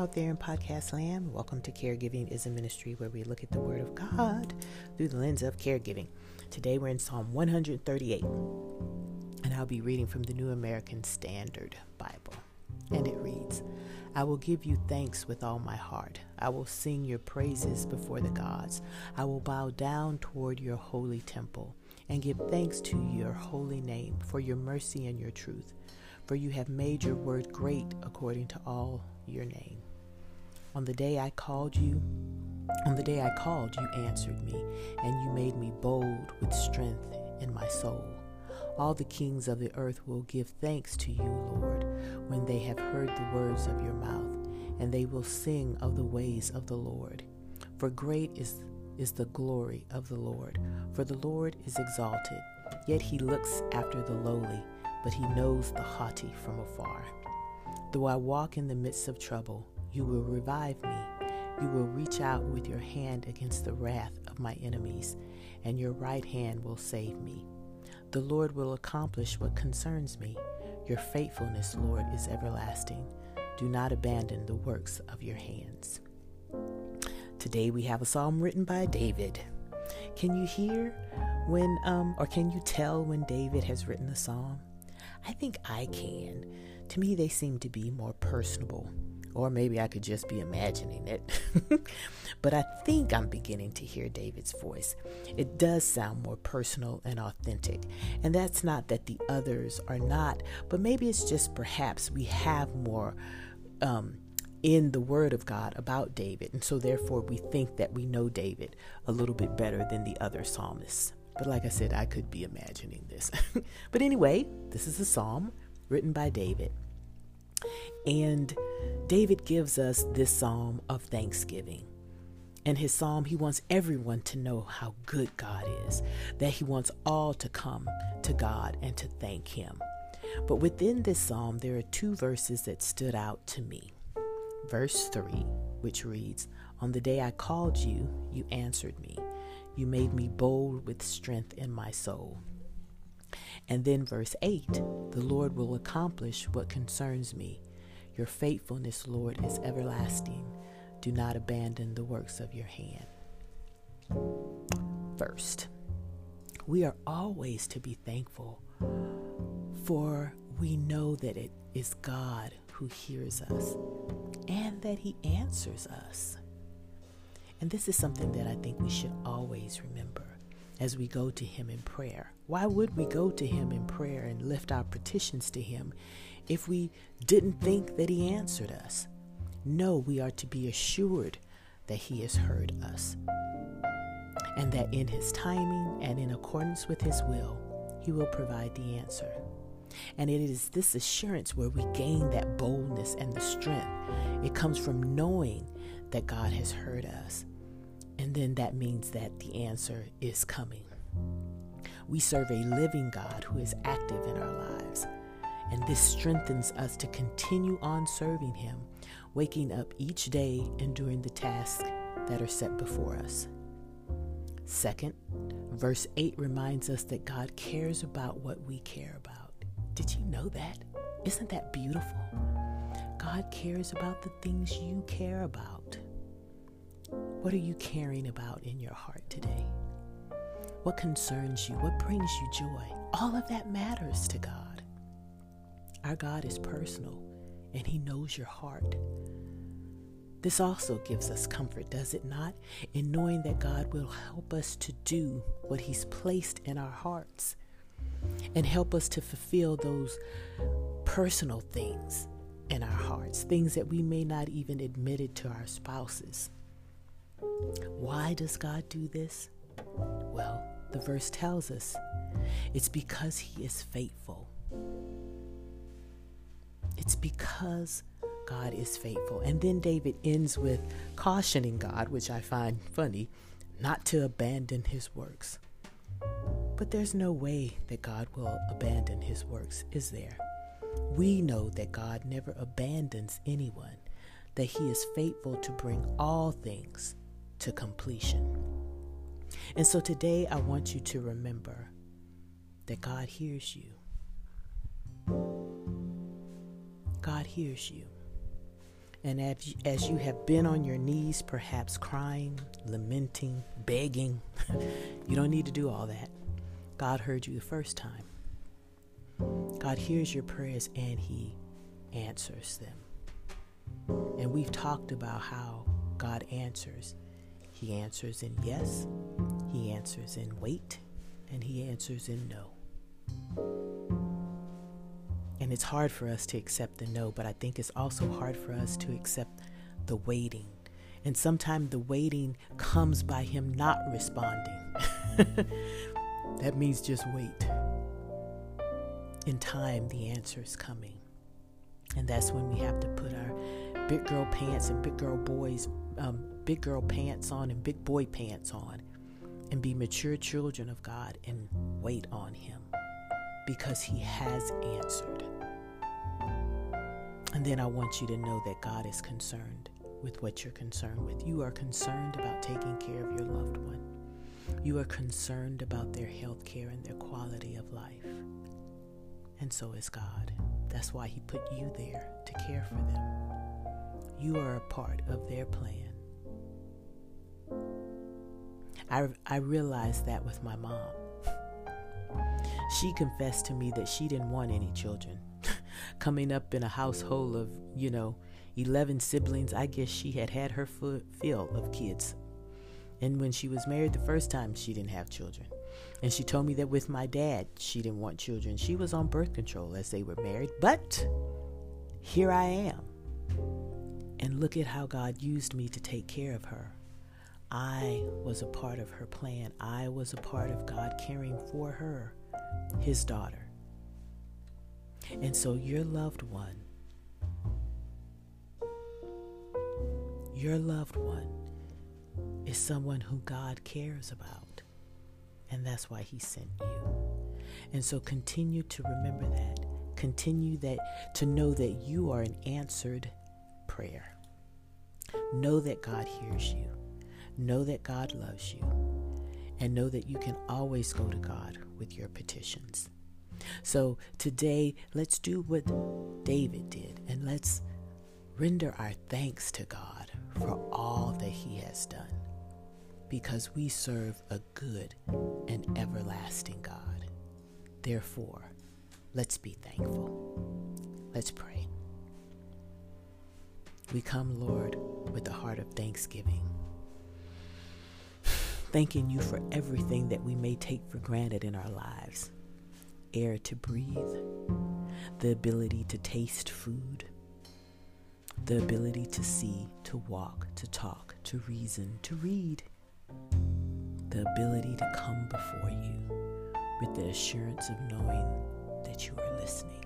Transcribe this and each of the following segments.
out there in podcast land. Welcome to Caregiving is a Ministry where we look at the Word of God through the lens of caregiving. Today we're in Psalm 138, and I'll be reading from the New American Standard Bible. And it reads I will give you thanks with all my heart. I will sing your praises before the gods. I will bow down toward your holy temple and give thanks to your holy name for your mercy and your truth for you have made your word great according to all your name. On the day I called you, on the day I called, you answered me, and you made me bold with strength in my soul. All the kings of the earth will give thanks to you, Lord, when they have heard the words of your mouth, and they will sing of the ways of the Lord. For great is, is the glory of the Lord, for the Lord is exalted, yet he looks after the lowly but he knows the haughty from afar. Though I walk in the midst of trouble, you will revive me. You will reach out with your hand against the wrath of my enemies, and your right hand will save me. The Lord will accomplish what concerns me. Your faithfulness, Lord, is everlasting. Do not abandon the works of your hands. Today we have a psalm written by David. Can you hear when, um, or can you tell when David has written a psalm? I think I can. To me, they seem to be more personable. Or maybe I could just be imagining it. but I think I'm beginning to hear David's voice. It does sound more personal and authentic. And that's not that the others are not, but maybe it's just perhaps we have more um, in the Word of God about David. And so therefore we think that we know David a little bit better than the other psalmists. But like I said, I could be imagining this. but anyway, this is a psalm written by David. And David gives us this psalm of thanksgiving. In his psalm, he wants everyone to know how good God is, that he wants all to come to God and to thank him. But within this psalm, there are two verses that stood out to me. Verse 3, which reads, On the day I called you, you answered me. You made me bold with strength in my soul. And then, verse 8 the Lord will accomplish what concerns me. Your faithfulness, Lord, is everlasting. Do not abandon the works of your hand. First, we are always to be thankful, for we know that it is God who hears us and that He answers us. And this is something that I think we should always remember as we go to Him in prayer. Why would we go to Him in prayer and lift our petitions to Him if we didn't think that He answered us? No, we are to be assured that He has heard us and that in His timing and in accordance with His will, He will provide the answer. And it is this assurance where we gain that boldness and the strength. It comes from knowing that God has heard us and then that means that the answer is coming. We serve a living God who is active in our lives. And this strengthens us to continue on serving Him, waking up each day and doing the tasks that are set before us. Second, verse 8 reminds us that God cares about what we care about. Did you know that? Isn't that beautiful? God cares about the things you care about. What are you caring about in your heart today? What concerns you? What brings you joy? All of that matters to God. Our God is personal and He knows your heart. This also gives us comfort, does it not? In knowing that God will help us to do what He's placed in our hearts and help us to fulfill those personal things in our hearts, things that we may not even admit it to our spouses. Why does God do this? Well, the verse tells us it's because He is faithful. It's because God is faithful. And then David ends with cautioning God, which I find funny, not to abandon His works. But there's no way that God will abandon His works, is there? We know that God never abandons anyone, that He is faithful to bring all things to completion. And so today I want you to remember that God hears you. God hears you. And as, as you have been on your knees, perhaps crying, lamenting, begging, you don't need to do all that. God heard you the first time. God hears your prayers and He answers them. And we've talked about how God answers. He answers in yes, He answers in wait, and He answers in no. And it's hard for us to accept the no, but I think it's also hard for us to accept the waiting. And sometimes the waiting comes by Him not responding. that means just wait. In time, the answer is coming. And that's when we have to put our big girl pants and big girl boys, um, big girl pants on and big boy pants on and be mature children of God and wait on Him because He has answered. And then I want you to know that God is concerned with what you're concerned with. You are concerned about taking care of your loved one. You are concerned about their health care and their quality of life. And so is God. That's why He put you there to care for them. You are a part of their plan. I, I realized that with my mom. She confessed to me that she didn't want any children coming up in a household of, you know, 11 siblings, I guess she had had her fill of kids. And when she was married the first time, she didn't have children. And she told me that with my dad, she didn't want children. She was on birth control as they were married. But here I am. And look at how God used me to take care of her. I was a part of her plan. I was a part of God caring for her, his daughter. And so your loved one, your loved one is someone who God cares about. And that's why he sent you. And so continue to remember that. Continue that to know that you are an answered prayer. Know that God hears you. Know that God loves you. And know that you can always go to God with your petitions. So today, let's do what David did and let's render our thanks to God for all that He has done because we serve a good and everlasting God. Therefore, let's be thankful. Let's pray. We come, Lord, with a heart of thanksgiving, thanking you for everything that we may take for granted in our lives air to breathe, the ability to taste food, the ability to see, to walk, to talk, to reason, to read, the ability to come before you with the assurance of knowing that you are listening.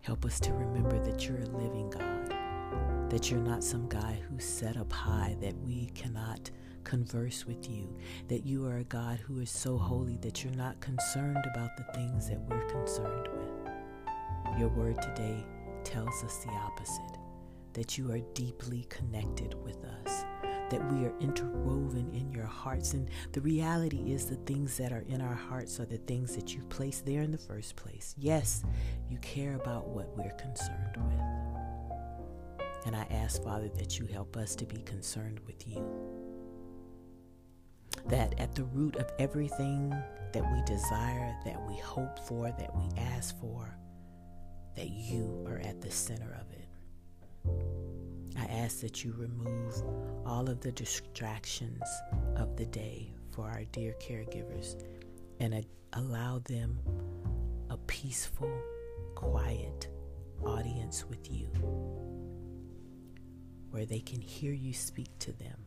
Help us to remember that you're a living God, that you're not some guy who's set up high that we cannot converse with you, that you are a God who is so holy that you're not concerned about the things that we're concerned with. Your word today tells us the opposite, that you are deeply connected with us, that we are interwoven in your hearts. And the reality is, the things that are in our hearts are the things that you placed there in the first place. Yes, you care about what we're concerned with. And I ask, Father, that you help us to be concerned with you that at the root of everything that we desire, that we hope for, that we ask for, that you are at the center of it. I ask that you remove all of the distractions of the day for our dear caregivers and allow them a peaceful, quiet audience with you where they can hear you speak to them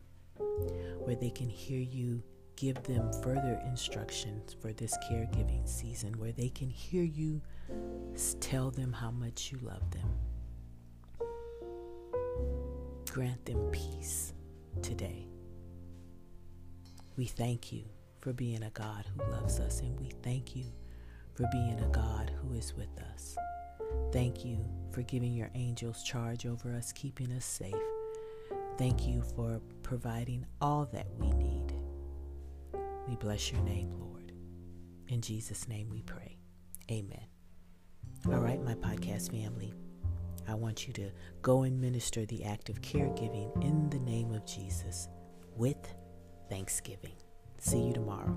where they can hear you give them further instructions for this caregiving season, where they can hear you tell them how much you love them. Grant them peace today. We thank you for being a God who loves us, and we thank you for being a God who is with us. Thank you for giving your angels charge over us, keeping us safe. Thank you for providing all that we need. We bless your name, Lord. In Jesus' name we pray. Amen. All right, my podcast family. I want you to go and minister the act of caregiving in the name of Jesus with thanksgiving. See you tomorrow.